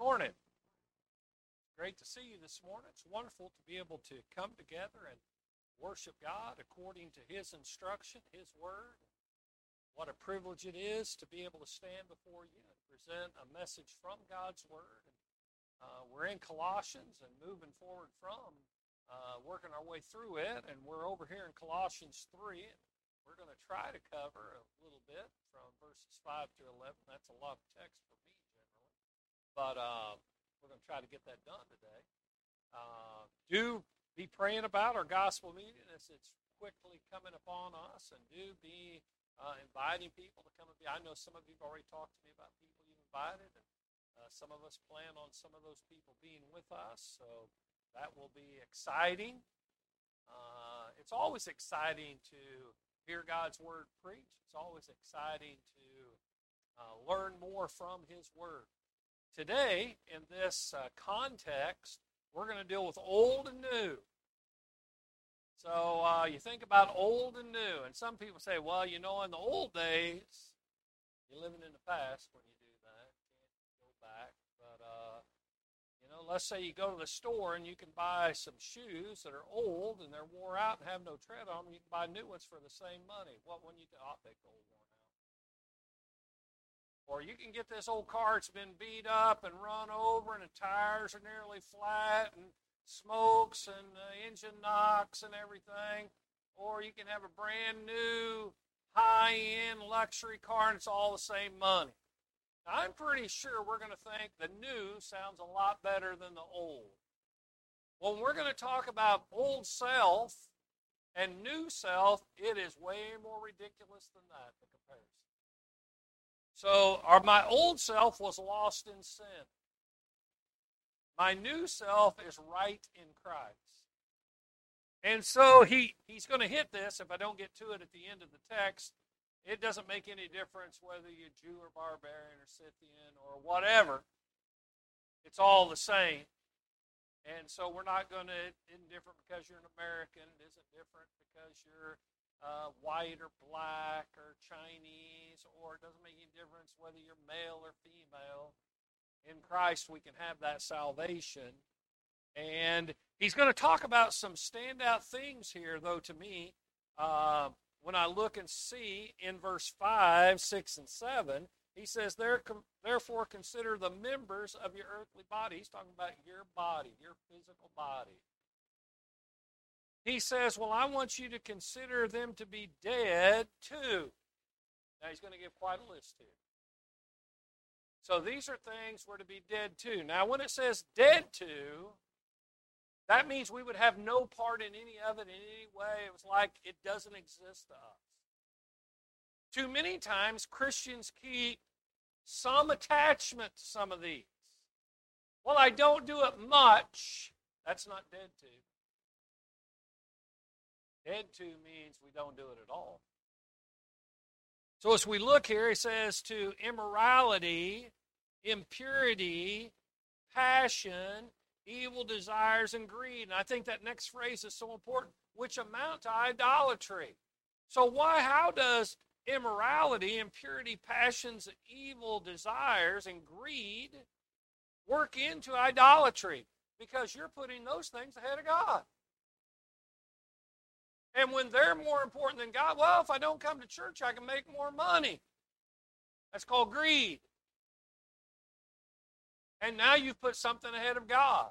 morning. Great to see you this morning. It's wonderful to be able to come together and worship God according to His instruction, His Word. What a privilege it is to be able to stand before you and present a message from God's Word. Uh, we're in Colossians and moving forward from uh, working our way through it, and we're over here in Colossians 3. And we're going to try to cover a little bit from verses 5 to 11. That's a lot of text for me but uh, we're going to try to get that done today. Uh, do be praying about our gospel meeting as it's quickly coming upon us, and do be uh, inviting people to come and be. I know some of you have already talked to me about people you've invited, and uh, some of us plan on some of those people being with us, so that will be exciting. Uh, it's always exciting to hear God's word preached. It's always exciting to uh, learn more from His word. Today, in this uh, context, we're going to deal with old and new. So uh, you think about old and new, and some people say, well, you know, in the old days, you're living in the past when you do that. You can't go back. But, uh, you know, let's say you go to the store and you can buy some shoes that are old and they're wore out and have no tread on them. You can buy new ones for the same money. What when you do? They go worn or you can get this old car that's been beat up and run over, and the tires are nearly flat, and smokes, and the engine knocks, and everything. Or you can have a brand new, high end luxury car, and it's all the same money. Now, I'm pretty sure we're going to think the new sounds a lot better than the old. When we're going to talk about old self and new self, it is way more ridiculous than that. So, our, my old self was lost in sin. My new self is right in Christ. And so he, he's going to hit this if I don't get to it at the end of the text. It doesn't make any difference whether you're Jew or barbarian or Scythian or whatever. It's all the same. And so we're not going to, it isn't different because you're an American. It isn't different because you're uh, white or black or Chinese, or it doesn't make any difference whether you're male or female. In Christ, we can have that salvation. And he's going to talk about some standout things here, though, to me. Uh, when I look and see in verse 5, 6, and 7, he says, Therefore, consider the members of your earthly body. He's talking about your body, your physical body he says, Well, I want you to consider them to be dead too. Now, he's going to give quite a list here. So these are things we're to be dead to. Now, when it says dead to, that means we would have no part in any of it in any way. It was like it doesn't exist to us. Too many times, Christians keep some attachment to some of these. Well, I don't do it much. That's not dead to. Dead to means we don't do it at all. So as we look here, he says to immorality, impurity, passion, evil desires, and greed. And I think that next phrase is so important, which amount to idolatry. So why, how does immorality, impurity, passions, evil desires, and greed work into idolatry? Because you're putting those things ahead of God. And when they're more important than God, well, if I don't come to church, I can make more money. That's called greed. And now you've put something ahead of God.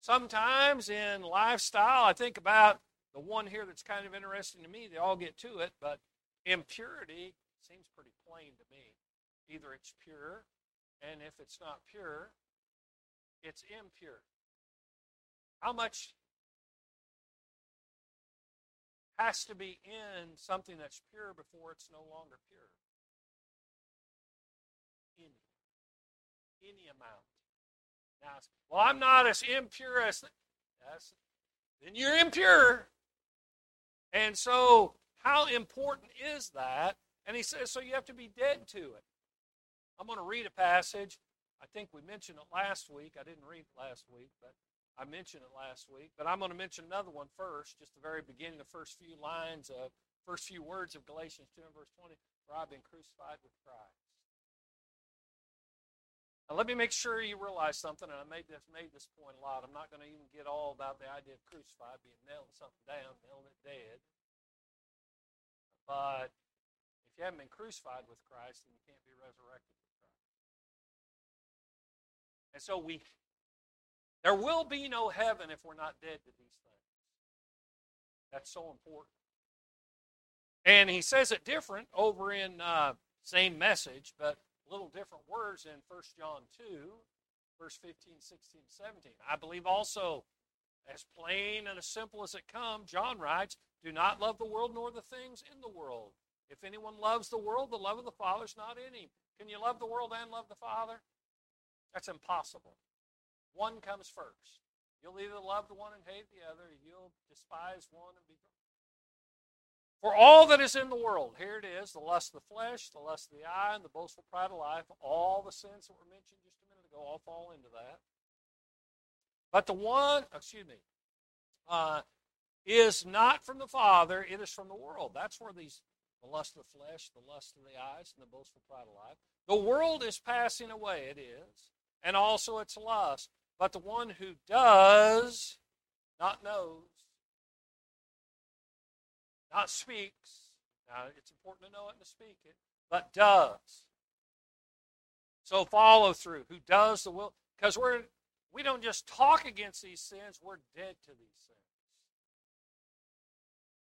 Sometimes in lifestyle, I think about the one here that's kind of interesting to me. They all get to it, but impurity seems pretty plain to me. Either it's pure, and if it's not pure, it's impure. How much has to be in something that's pure before it's no longer pure. Any. Any amount. Now, well, I'm not as impure as then you're impure. And so, how important is that? And he says, so you have to be dead to it. I'm going to read a passage. I think we mentioned it last week. I didn't read it last week, but I mentioned it last week, but I'm going to mention another one first, just the very beginning, the first few lines of, first few words of Galatians 2 and verse 20, for I've been crucified with Christ. Now, let me make sure you realize something, and I made this, made this point a lot. I'm not going to even get all about the idea of crucified, being nailing something down, nailing it dead. But if you haven't been crucified with Christ, then you can't be resurrected with Christ. And so we there will be no heaven if we're not dead to these things. That's so important. And he says it different over in uh, same message, but little different words in 1 John 2, verse 15, 16, 17. I believe also, as plain and as simple as it comes, John writes, Do not love the world nor the things in the world. If anyone loves the world, the love of the Father is not in him. Can you love the world and love the Father? That's impossible. One comes first. You'll either love the one and hate the other, you'll despise one and be for all that is in the world, here it is the lust of the flesh, the lust of the eye, and the boastful pride of life, all the sins that were mentioned just a minute ago all fall into that. But the one, excuse me, uh, is not from the Father, it is from the world. That's where these, the lust of the flesh, the lust of the eyes, and the boastful pride of life. The world is passing away, it is, and also its lust. But the one who does not knows not speaks. Now, it's important to know it and to speak it, but does. So follow through. Who does the will? Because we're we don't just talk against these sins, we're dead to these sins.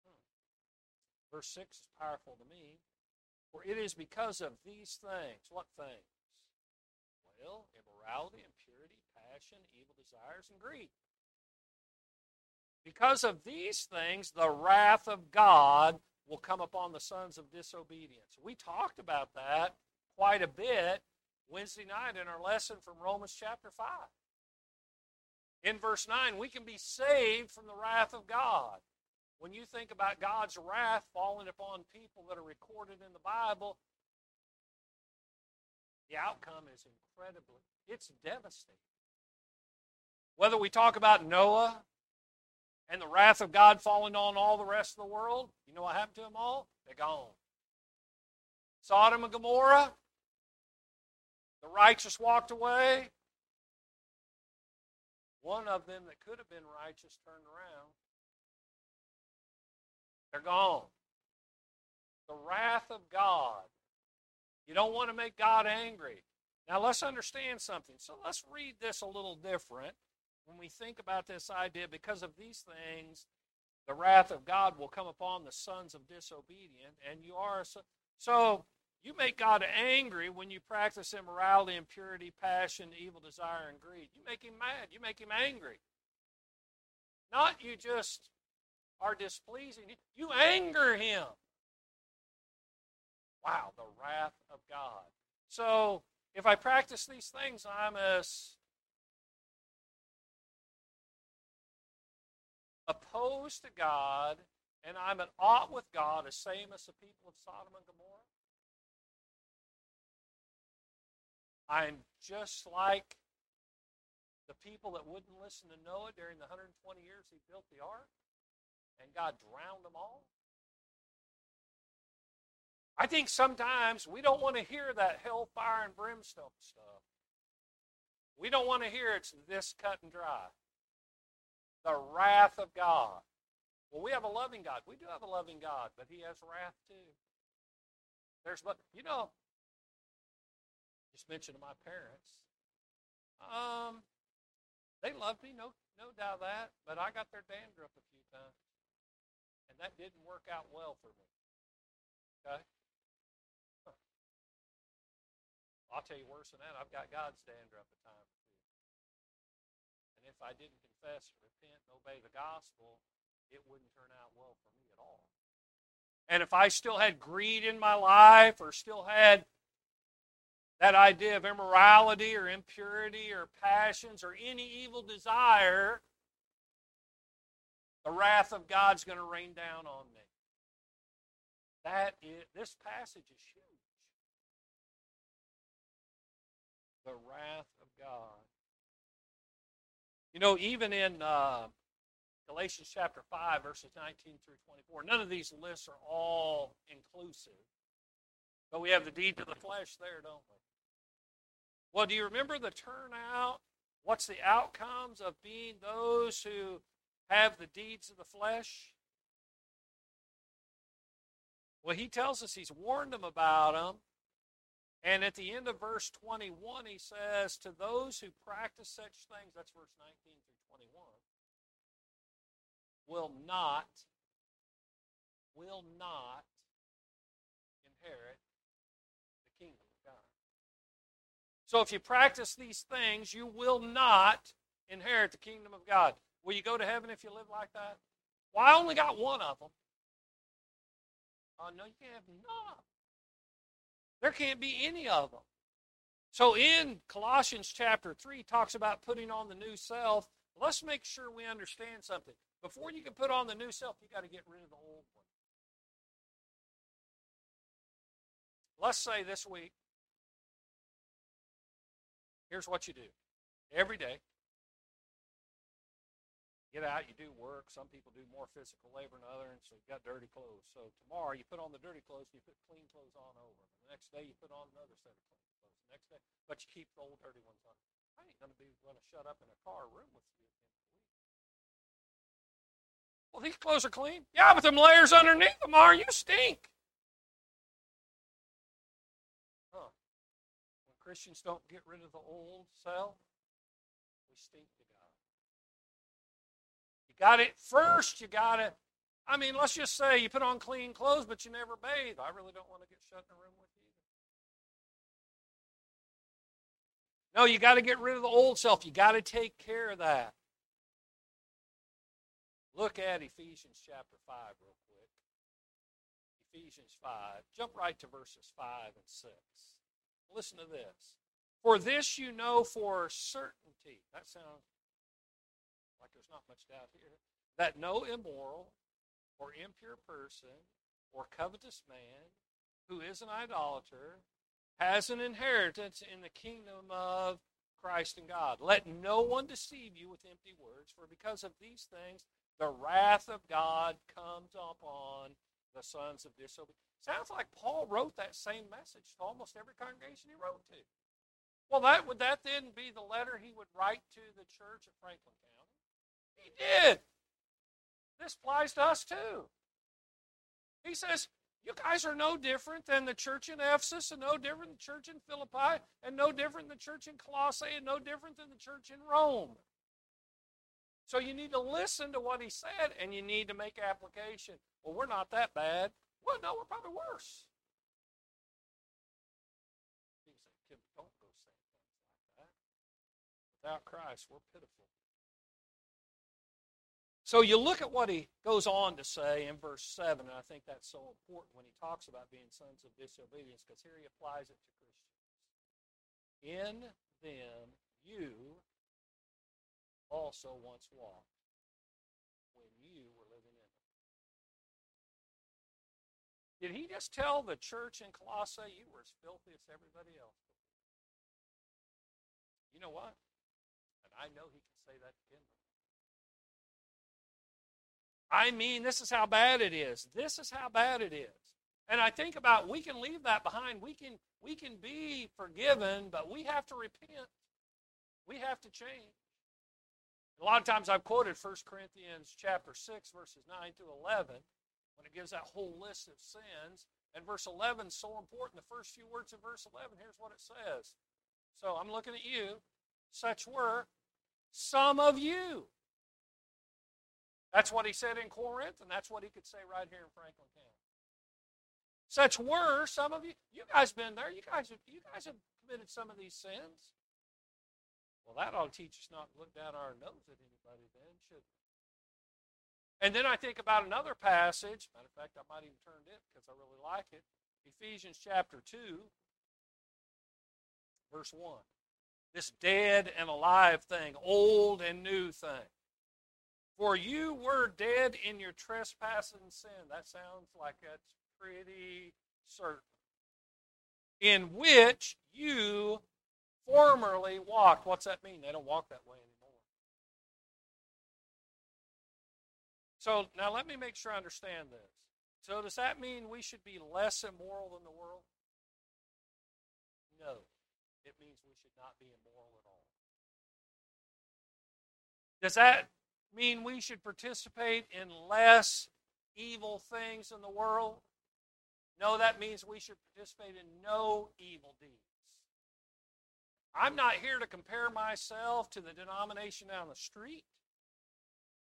Hmm. Verse 6 is powerful to me. For it is because of these things. What things? Well, immorality, impurity, passion, evil desires, and greed. Because of these things, the wrath of God will come upon the sons of disobedience. We talked about that quite a bit Wednesday night in our lesson from Romans chapter 5. In verse 9, we can be saved from the wrath of God. When you think about God's wrath falling upon people that are recorded in the Bible, the outcome is incredibly, it's devastating. Whether we talk about Noah and the wrath of God falling on all the rest of the world, you know what happened to them all? They're gone. Sodom and Gomorrah, the righteous walked away. One of them that could have been righteous turned around. They're gone. The wrath of God. You don't want to make God angry. Now let's understand something. So let's read this a little different when we think about this idea, because of these things, the wrath of God will come upon the sons of disobedient, and you are so, so you make God angry when you practice immorality, impurity, passion, evil desire, and greed. You make him mad. You make him angry. Not you just are displeasing. You anger him. Wow, the wrath of God. So if I practice these things, I'm as opposed to God and I'm at odds with God, the same as the people of Sodom and Gomorrah? I'm just like the people that wouldn't listen to Noah during the 120 years he built the ark, and God drowned them all. I think sometimes we don't want to hear that hellfire and brimstone stuff. We don't want to hear it's this cut and dry the wrath of God. Well, we have a loving God. We do have a loving God, but He has wrath too. There's but you know, just mentioned to my parents. Um, they loved me, no no doubt that, but I got their dandruff a few times. And that didn't work out well for me. Okay? Huh. I'll tell you worse than that, I've got God's dandruff at times too. And if I didn't confess repent and obey the gospel, it wouldn't turn out well for me at all. And if I still had greed in my life or still had that idea of immorality or impurity or passions or any evil desire, the wrath of God's going to rain down on me. That is, this passage is huge. The wrath of God. You know, even in uh, Galatians chapter 5, verses 19 through 24, none of these lists are all inclusive. But we have the deed to the flesh there, don't we? Well, do you remember the turnout? What's the outcomes of being those who have the deeds of the flesh? Well, he tells us he's warned them about them. And at the end of verse 21, he says, To those who practice such things, that's verse 19 through 21, will not, will not inherit the kingdom of God. So if you practice these things, you will not inherit the kingdom of God. Will you go to heaven if you live like that? Well, I only got one of them. Oh, no, you can't have none. There can't be any of them. So in Colossians chapter 3 talks about putting on the new self. Let's make sure we understand something. Before you can put on the new self, you got to get rid of the old one. Let's say this week, here's what you do. Every day, get out, you do work. Some people do more physical labor than others, so you've got dirty clothes. So tomorrow you put on the dirty clothes and you put clean clothes on over. The next day you put on another set of clean clothes. The next day, but you keep the old dirty ones on. I ain't gonna be going to shut up in a car room with you at the end of the week. Well, these clothes are clean. Yeah, but them layers underneath them are. You stink. Huh. When Christians don't get rid of the old self, we stink you got it first. You got it. I mean, let's just say you put on clean clothes, but you never bathe. I really don't want to get shut in a room with you. No, you got to get rid of the old self. You got to take care of that. Look at Ephesians chapter 5 real quick. Ephesians 5. Jump right to verses 5 and 6. Listen to this. For this you know for certainty. That sounds there's not much doubt here, that no immoral or impure person or covetous man who is an idolater has an inheritance in the kingdom of Christ and God. Let no one deceive you with empty words, for because of these things the wrath of God comes upon the sons of disobedience. Sounds like Paul wrote that same message to almost every congregation he wrote to. Well, that would that then be the letter he would write to the church at Franklin County? He did. This applies to us too. He says, You guys are no different than the church in Ephesus, and no different than the church in Philippi, and no different than the church in Colossae, and no different than the church in Rome. So you need to listen to what he said, and you need to make application. Well, we're not that bad. Well, no, we're probably worse. Say, Kim, don't go saying things like that. Without Christ, we're pitiful. So you look at what he goes on to say in verse 7, and I think that's so important when he talks about being sons of disobedience, because here he applies it to Christians. In them you also once walked when you were living in them. Did he just tell the church in Colossae you were as filthy as everybody else? You know what? And I know he can say that I mean, this is how bad it is. This is how bad it is. And I think about we can leave that behind. We can we can be forgiven, but we have to repent. We have to change. A lot of times I've quoted 1 Corinthians chapter 6 verses 9 to 11 when it gives that whole list of sins. And verse 11 is so important. The first few words of verse 11, here's what it says. So I'm looking at you. Such were some of you. That's what he said in Corinth, and that's what he could say right here in Franklin County. Such were some of you. You guys been there. You guys have, you guys have committed some of these sins. Well, that ought to teach us not to look down our nose at anybody then, should we? And then I think about another passage. Matter of fact, I might even turn it because I really like it. Ephesians chapter 2, verse 1. This dead and alive thing, old and new thing. For you were dead in your trespass and sin. That sounds like that's pretty certain. In which you formerly walked. What's that mean? They don't walk that way anymore. So now let me make sure I understand this. So does that mean we should be less immoral than the world? No. It means we should not be immoral at all. Does that mean we should participate in less evil things in the world? No, that means we should participate in no evil deeds. I'm not here to compare myself to the denomination down the street.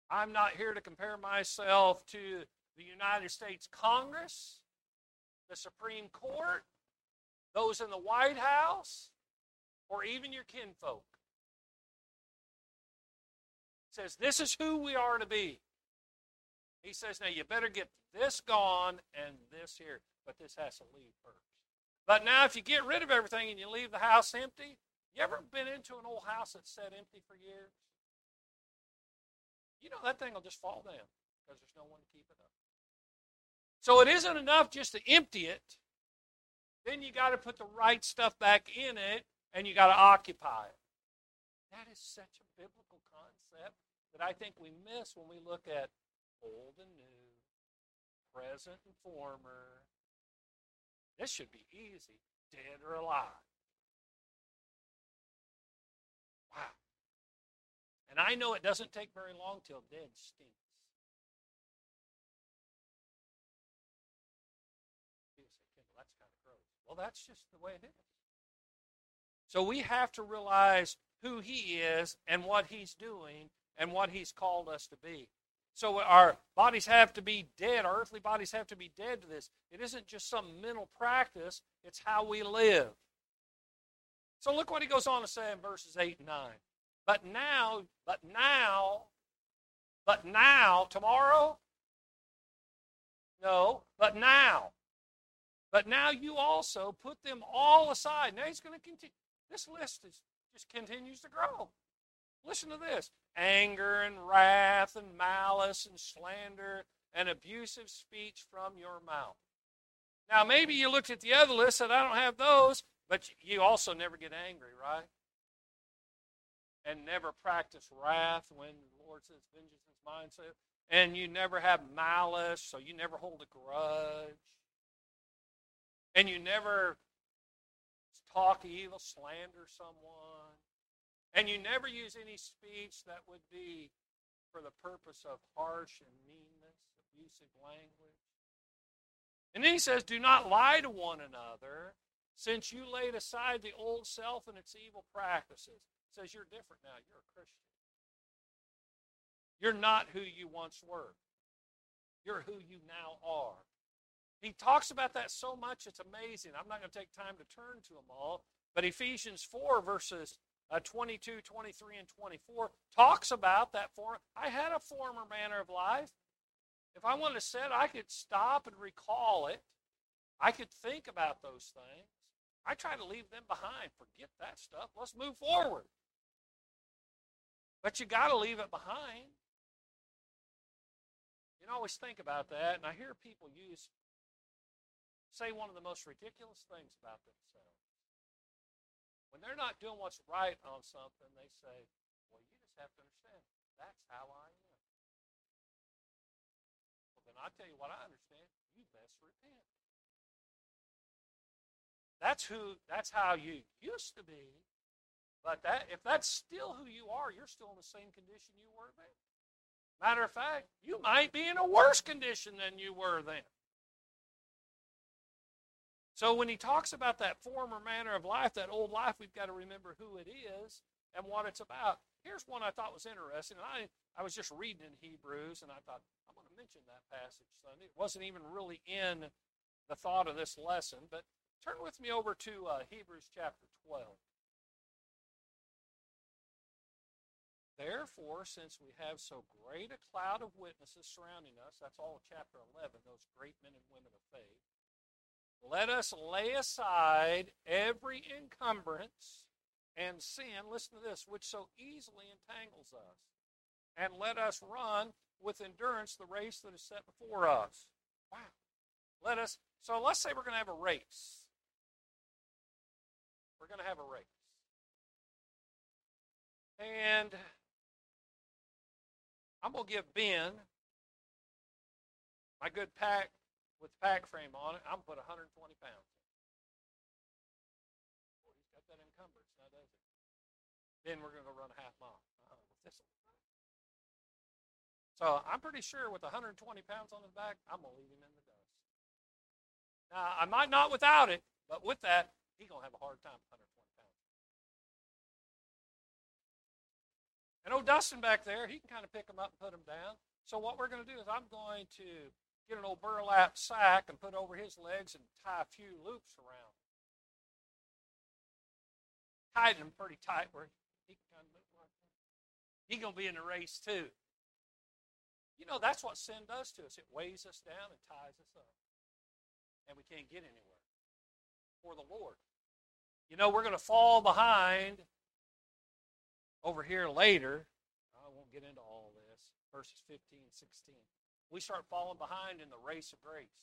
I'm not here to compare myself to the United States Congress, the Supreme Court, those in the White House, or even your kinfolk. Says, This is who we are to be. He says, Now you better get this gone and this here, but this has to leave first. But now, if you get rid of everything and you leave the house empty, you ever been into an old house that's sat empty for years? You know that thing will just fall down because there's no one to keep it up. So it isn't enough just to empty it. Then you got to put the right stuff back in it and you got to occupy it. That is such a biblical concept that I think we miss when we look at old and new, present and former. This should be easy, dead or alive. Wow. And I know it doesn't take very long till dead stinks. That's kind of gross. Well, that's just the way it is. So we have to realize who He is and what He's doing and what He's called us to be. So our bodies have to be dead. Our earthly bodies have to be dead to this. It isn't just some mental practice, it's how we live. So look what he goes on to say in verses 8 and 9. But now, but now, but now, tomorrow? No, but now. But now you also put them all aside. Now he's going to continue. This list is, just continues to grow. Listen to this anger and wrath and malice and slander and abusive speech from your mouth. Now, maybe you looked at the other list and I don't have those, but you also never get angry, right? And never practice wrath when the Lord says, Vengeance is mine. So, and you never have malice, so you never hold a grudge. And you never talk evil, slander someone. And you never use any speech that would be for the purpose of harsh and meanness, abusive language. And then he says, Do not lie to one another, since you laid aside the old self and its evil practices. He says, You're different now. You're a Christian. You're not who you once were. You're who you now are. He talks about that so much, it's amazing. I'm not going to take time to turn to them all. But Ephesians 4, verses uh, 22, 23, and 24 talks about that form. I had a former manner of life. If I wanted to sit, I could stop and recall it. I could think about those things. I try to leave them behind. Forget that stuff. Let's move forward. But you got to leave it behind. You know, always think about that, and I hear people use say one of the most ridiculous things about themselves. When they're not doing what's right on something, they say, well, you just have to understand, that's how I am. Well, then I tell you what I understand, you best repent. That's who that's how you used to be. But that if that's still who you are, you're still in the same condition you were then. Matter of fact, you might be in a worse condition than you were then. So when he talks about that former manner of life, that old life, we've got to remember who it is and what it's about. Here's one I thought was interesting. I, I was just reading in Hebrews, and I thought, I'm going to mention that passage Sunday. It wasn't even really in the thought of this lesson, but turn with me over to uh, Hebrews chapter 12. Therefore, since we have so great a cloud of witnesses surrounding us, that's all chapter 11, those great men and women of faith, let us lay aside every encumbrance and sin, listen to this, which so easily entangles us. And let us run with endurance the race that is set before us. Wow. Let us, so let's say we're going to have a race. We're going to have a race. And I'm going to give Ben my good pack with the pack frame on it, I'm gonna put 120 pounds. Boy, he's got that encumbrance. then we're going to go run a half mile. Uh, so I'm pretty sure with 120 pounds on his back, I'm going to leave him in the dust. Now, I might not without it, but with that, he's going to have a hard time with 120 pounds. And old Dustin back there, he can kind of pick him up and put him down. So what we're going to do is I'm going to get an old burlap sack and put over his legs and tie a few loops around. Tighten them pretty tight where he can kind of move like that. He's going to be in the race too. You know, that's what sin does to us. It weighs us down and ties us up. And we can't get anywhere for the Lord. You know, we're going to fall behind over here later. I won't get into all this. verses 15 and 16. We start falling behind in the race of grace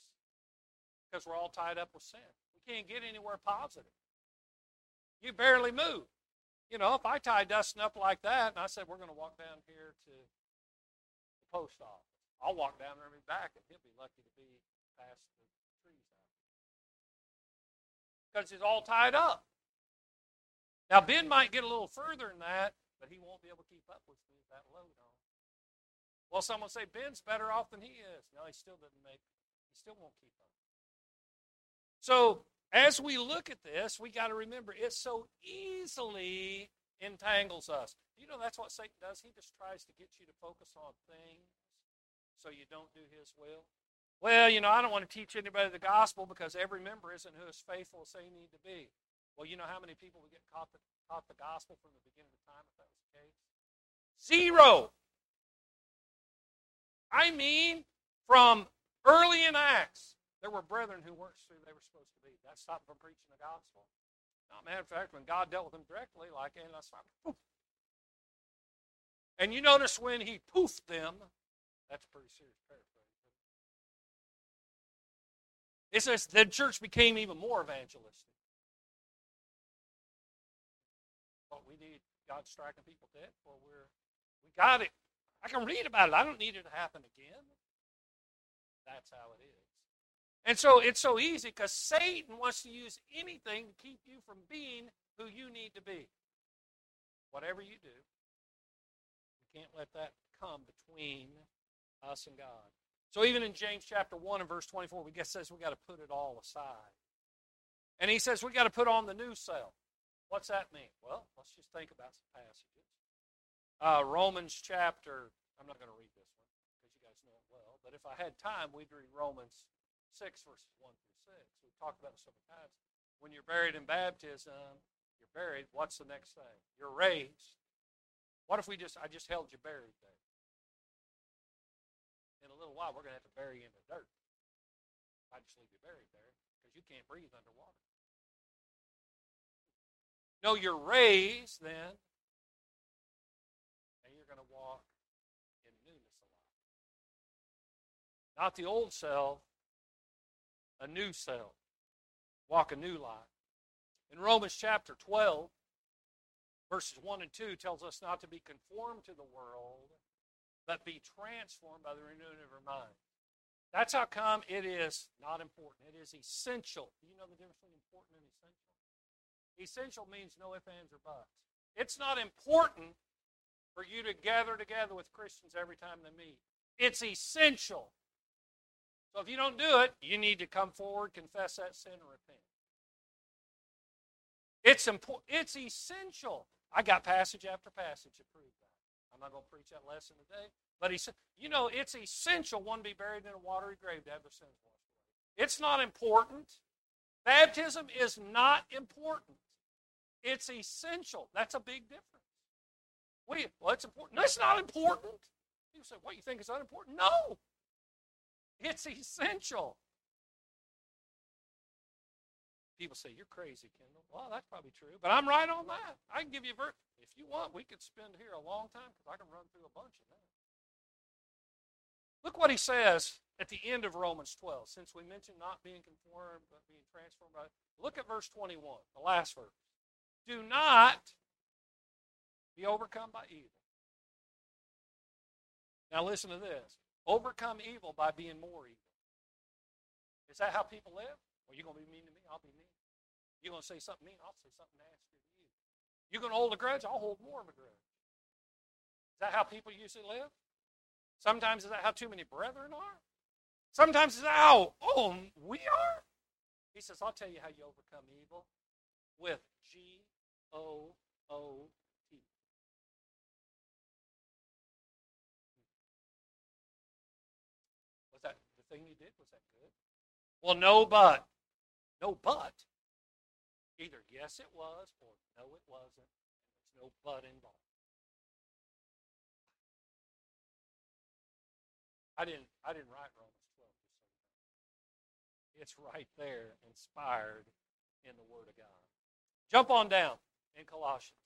because we're all tied up with sin. We can't get anywhere positive. You barely move. You know, if I tie Dustin up like that and I said, we're going to walk down here to the post office, I'll walk down there and be back, and he'll be lucky to be past the trees Because he's all tied up. Now, Ben might get a little further than that, but he won't be able to keep up with me with that load on. Well, someone say Ben's better off than he is. No, he still doesn't make. He still won't keep up. So as we look at this, we got to remember it so easily entangles us. You know that's what Satan does. He just tries to get you to focus on things so you don't do his will. Well, you know, I don't want to teach anybody the gospel because every member isn't who is faithful as they need to be. Well, you know how many people would get caught the, caught the gospel from the beginning of time if that was the case? Zero. I mean, from early in Acts, there were brethren who weren't who they were supposed to be. That stopped them from preaching the gospel. Now, matter of fact, when God dealt with them directly, like Ananias. And you notice when he poofed them, that's a pretty serious paraphrase. It says the church became even more evangelistic. But we need God striking people dead. Well, we're we got it. I can read about it. I don't need it to happen again. That's how it is. And so it's so easy because Satan wants to use anything to keep you from being who you need to be. Whatever you do, you can't let that come between us and God. So even in James chapter 1 and verse 24, we guess says we got to put it all aside. And he says we got to put on the new self. What's that mean? Well, let's just think about some passages. Uh, Romans chapter, I'm not going to read this one because you guys know it well, but if I had time, we'd read Romans 6, verses 1 through 6. We've talked about it many times. When you're buried in baptism, you're buried. What's the next thing? You're raised. What if we just, I just held you buried there? In a little while, we're going to have to bury you in the dirt. I just leave you buried there because you can't breathe underwater. No, you're raised then Not the old self, a new self. Walk a new life. In Romans chapter 12, verses 1 and 2 tells us not to be conformed to the world, but be transformed by the renewing of our mind. That's how come it is not important. It is essential. Do you know the difference between important and essential? Essential means no ifs, ands, or buts. It's not important for you to gather together with Christians every time they meet. It's essential so if you don't do it, you need to come forward, confess that sin, and repent. It's important. It's essential. I got passage after passage to prove that. I'm not going to preach that lesson today, but he said, you know, it's essential one be buried in a watery grave to have their sins washed away. It's not important. Baptism is not important. It's essential. That's a big difference. We, well, it's important. No, it's not important. People say, what, you think it's unimportant? No. It's essential. People say, You're crazy, Kendall. Well, that's probably true, but I'm right on that. I can give you a verse. If you want, we could spend here a long time because I can run through a bunch of that. Look what he says at the end of Romans 12. Since we mentioned not being conformed, but being transformed by. Look at verse 21, the last verse. Do not be overcome by evil. Now listen to this. Overcome evil by being more evil. Is that how people live? Well, you're going to be mean to me, I'll be mean. You're going to say something mean, I'll say something nasty to you. You going to hold a grudge? I'll hold more of a grudge. Is that how people usually live? Sometimes is that how too many brethren are? Sometimes is that how, oh, we are? He says, I'll tell you how you overcome evil with G O O Well, no, but. No, but. Either yes, it was, or no, it wasn't. There's no but involved. I didn't. I didn't write Romans 12. It's right there, inspired in the Word of God. Jump on down in Colossians.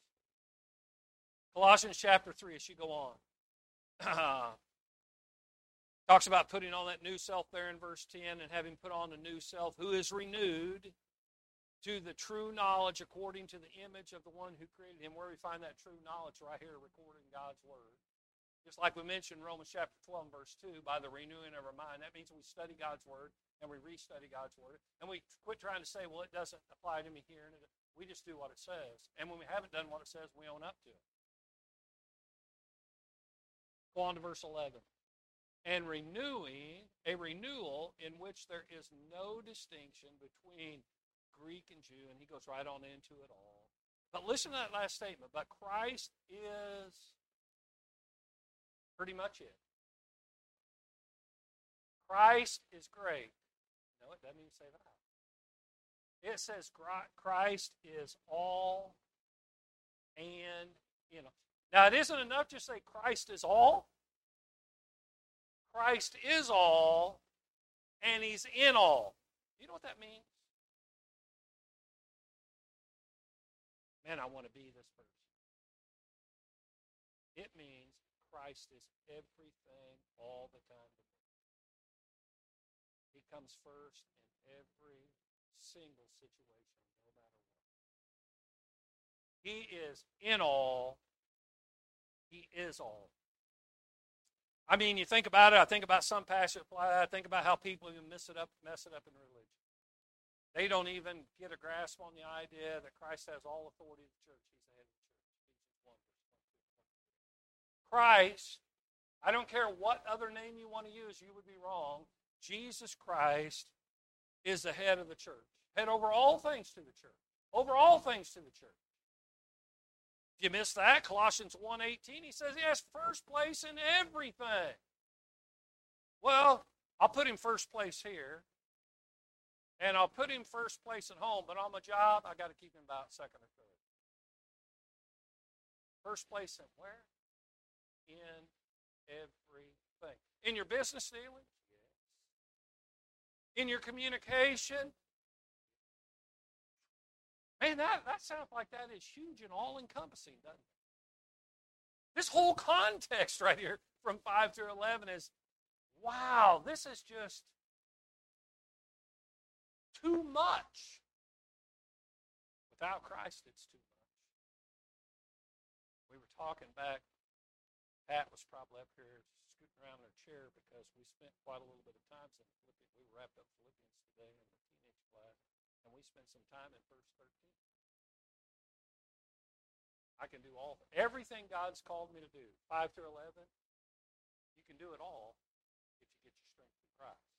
Colossians chapter 3, as you go on. talks about putting on that new self there in verse 10 and having put on a new self who is renewed to the true knowledge according to the image of the one who created him. Where we find that true knowledge right here recorded in God's Word. Just like we mentioned Romans chapter 12 verse 2, by the renewing of our mind. That means we study God's Word and we restudy God's Word. And we quit trying to say, well, it doesn't apply to me here. And we just do what it says. And when we haven't done what it says, we own up to it. Go on to verse 11 and renewing a renewal in which there is no distinction between Greek and Jew, and he goes right on into it all. But listen to that last statement. But Christ is pretty much it. Christ is great. No, it doesn't even say that. It says Christ is all and you know. Now it isn't enough to say Christ is all. Christ is all, and He's in all. You know what that means? Man, I want to be this person. It means Christ is everything all the time. He comes first in every single situation, no matter what. He is in all. He is all. I mean, you think about it. I think about some passage. I think about how people even mess it up, mess it up in religion. They don't even get a grasp on the idea that Christ has all authority of the church. He's the head of the church. Christ, I don't care what other name you want to use, you would be wrong. Jesus Christ is the head of the church. Head over all things to the church. Over all things to the church. If you miss that, Colossians 1.18, he says he has first place in everything. Well, I'll put him first place here. And I'll put him first place at home, but on my job, I got to keep him about second or third. First place in where? In everything. In your business dealings? Yes. In your communication? Man, that, that sounds like that is huge and all encompassing, doesn't it? This whole context right here from 5 through 11 is wow, this is just too much. Without Christ, it's too much. We were talking back, Pat was probably up here scooting around in her chair because we spent quite a little bit of time in Philippians. We wrapped up Philippians today in the teenage class, and we spend some time in verse 13. I can do all everything God's called me to do. Five through eleven, you can do it all if you get your strength from Christ.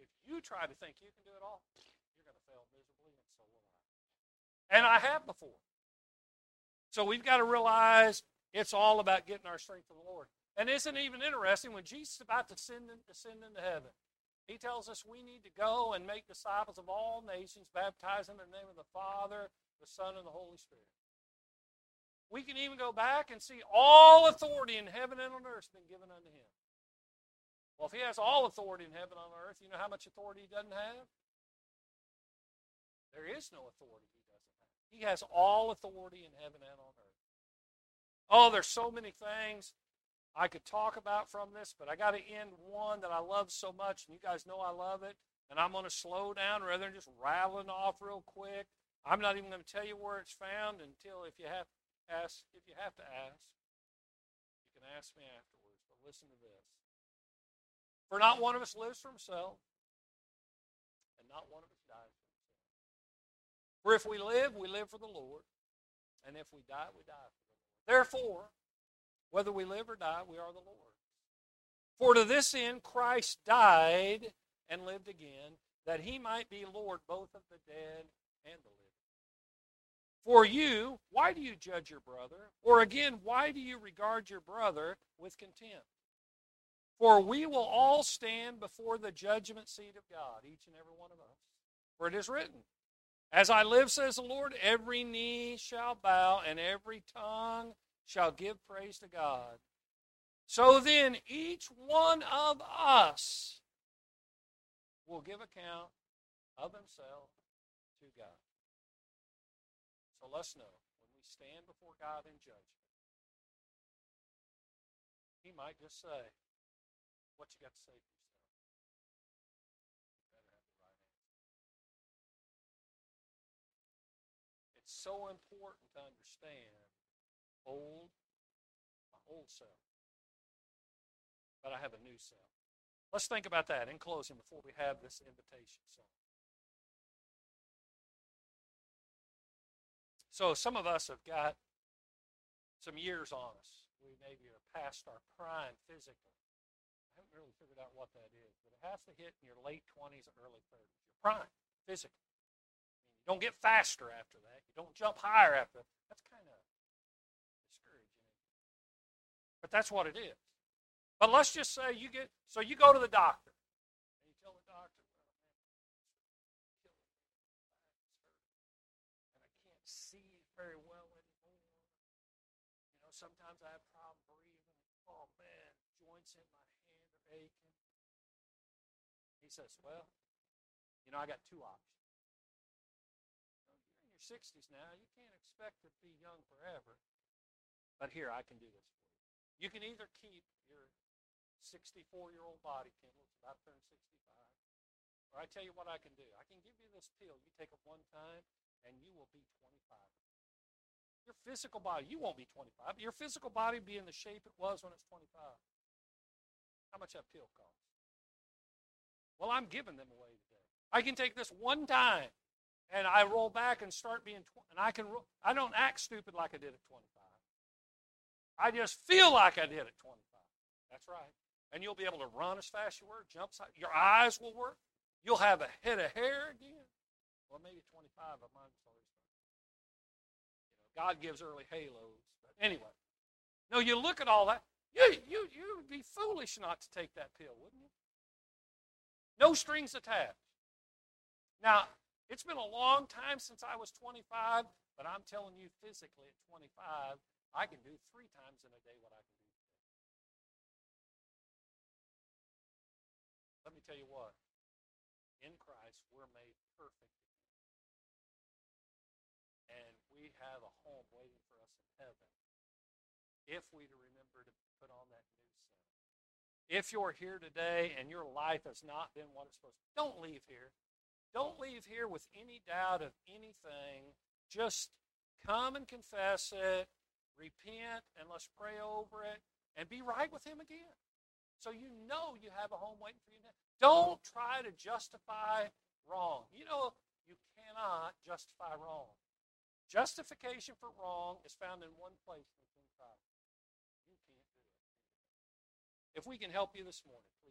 If you try to think you can do it all, you're going to fail miserably, and so will I. And I have before. So we've got to realize it's all about getting our strength from the Lord. And isn't even interesting when Jesus is about to ascend, ascend into heaven? He tells us we need to go and make disciples of all nations, baptizing in the name of the Father, the Son, and the Holy Spirit. We can even go back and see all authority in heaven and on earth been given unto him. Well, if he has all authority in heaven and on earth, you know how much authority he doesn't have? There is no authority he doesn't have. He has all authority in heaven and on earth. Oh, there's so many things I could talk about from this, but I got to end one that I love so much, and you guys know I love it. And I'm going to slow down rather than just rattling off real quick. I'm not even going to tell you where it's found until if you have ask, if you have to ask, you can ask me afterwards, but listen to this. For not one of us lives for himself, and not one of us dies for himself. For if we live, we live for the Lord. And if we die, we die for the Lord. Therefore, whether we live or die, we are the Lord. For to this end Christ died and lived again, that he might be Lord both of the dead and the living. For you, why do you judge your brother? Or again, why do you regard your brother with contempt? For we will all stand before the judgment seat of God, each and every one of us. For it is written, As I live, says the Lord, every knee shall bow and every tongue shall give praise to God. So then, each one of us will give account of himself to God. So let's know when we stand before God in judgment, He might just say, What you got to say. It's so important to understand old, my old self. But I have a new self. Let's think about that in closing before we have this invitation song. So some of us have got some years on us. We maybe are past our prime physically. I haven't really figured out what that is, but it has to hit in your late 20s or early 30s. Your prime physically. I mean, you don't get faster after that. You don't jump higher after that. That's kind of. But that's what it is. But let's just say you get so you go to the doctor And you tell the doctor, and I can't see very well anymore. You know, sometimes I have problem breathing. Oh man, joints in my hand are aching. He says, Well, you know, I got two options. you're in your 60s now. You can't expect to be young forever. But here, I can do this you. Can either keep your 64 year old body, Kendall, it's about to turn 65. Or I tell you what I can do. I can give you this pill. You take it one time, and you will be 25. Your physical body, you won't be 25, but your physical body will be in the shape it was when it's 25. How much that pill cost? Well, I'm giving them away today. I can take this one time and I roll back and start being, tw- and I can, ro- I don't act stupid like I did at 25. I just feel like I did at 25. That's right. And you'll be able to run as fast as you were, jump, your eyes will work. You'll have a head of hair again. Well, maybe 25 of mine God gives early halos. But anyway, no, you look at all that. You, you, you would be foolish not to take that pill, wouldn't you? No strings attached. Now, it's been a long time since I was 25, but I'm telling you physically at 25, I can do three times in a day what I can do today. Let me tell you what. In Christ, we're made perfect And we have a home waiting for us in heaven if we to remember to put on that new self. If you're here today and your life has not been what it's supposed to, don't leave here. Don't leave here with any doubt of anything. Just come and confess it, repent, and let's pray over it, and be right with Him again. So you know you have a home waiting for you now. Don't try to justify wrong. You know, you cannot justify wrong. Justification for wrong is found in one place, in Christ. You can't do it. If we can help you this morning.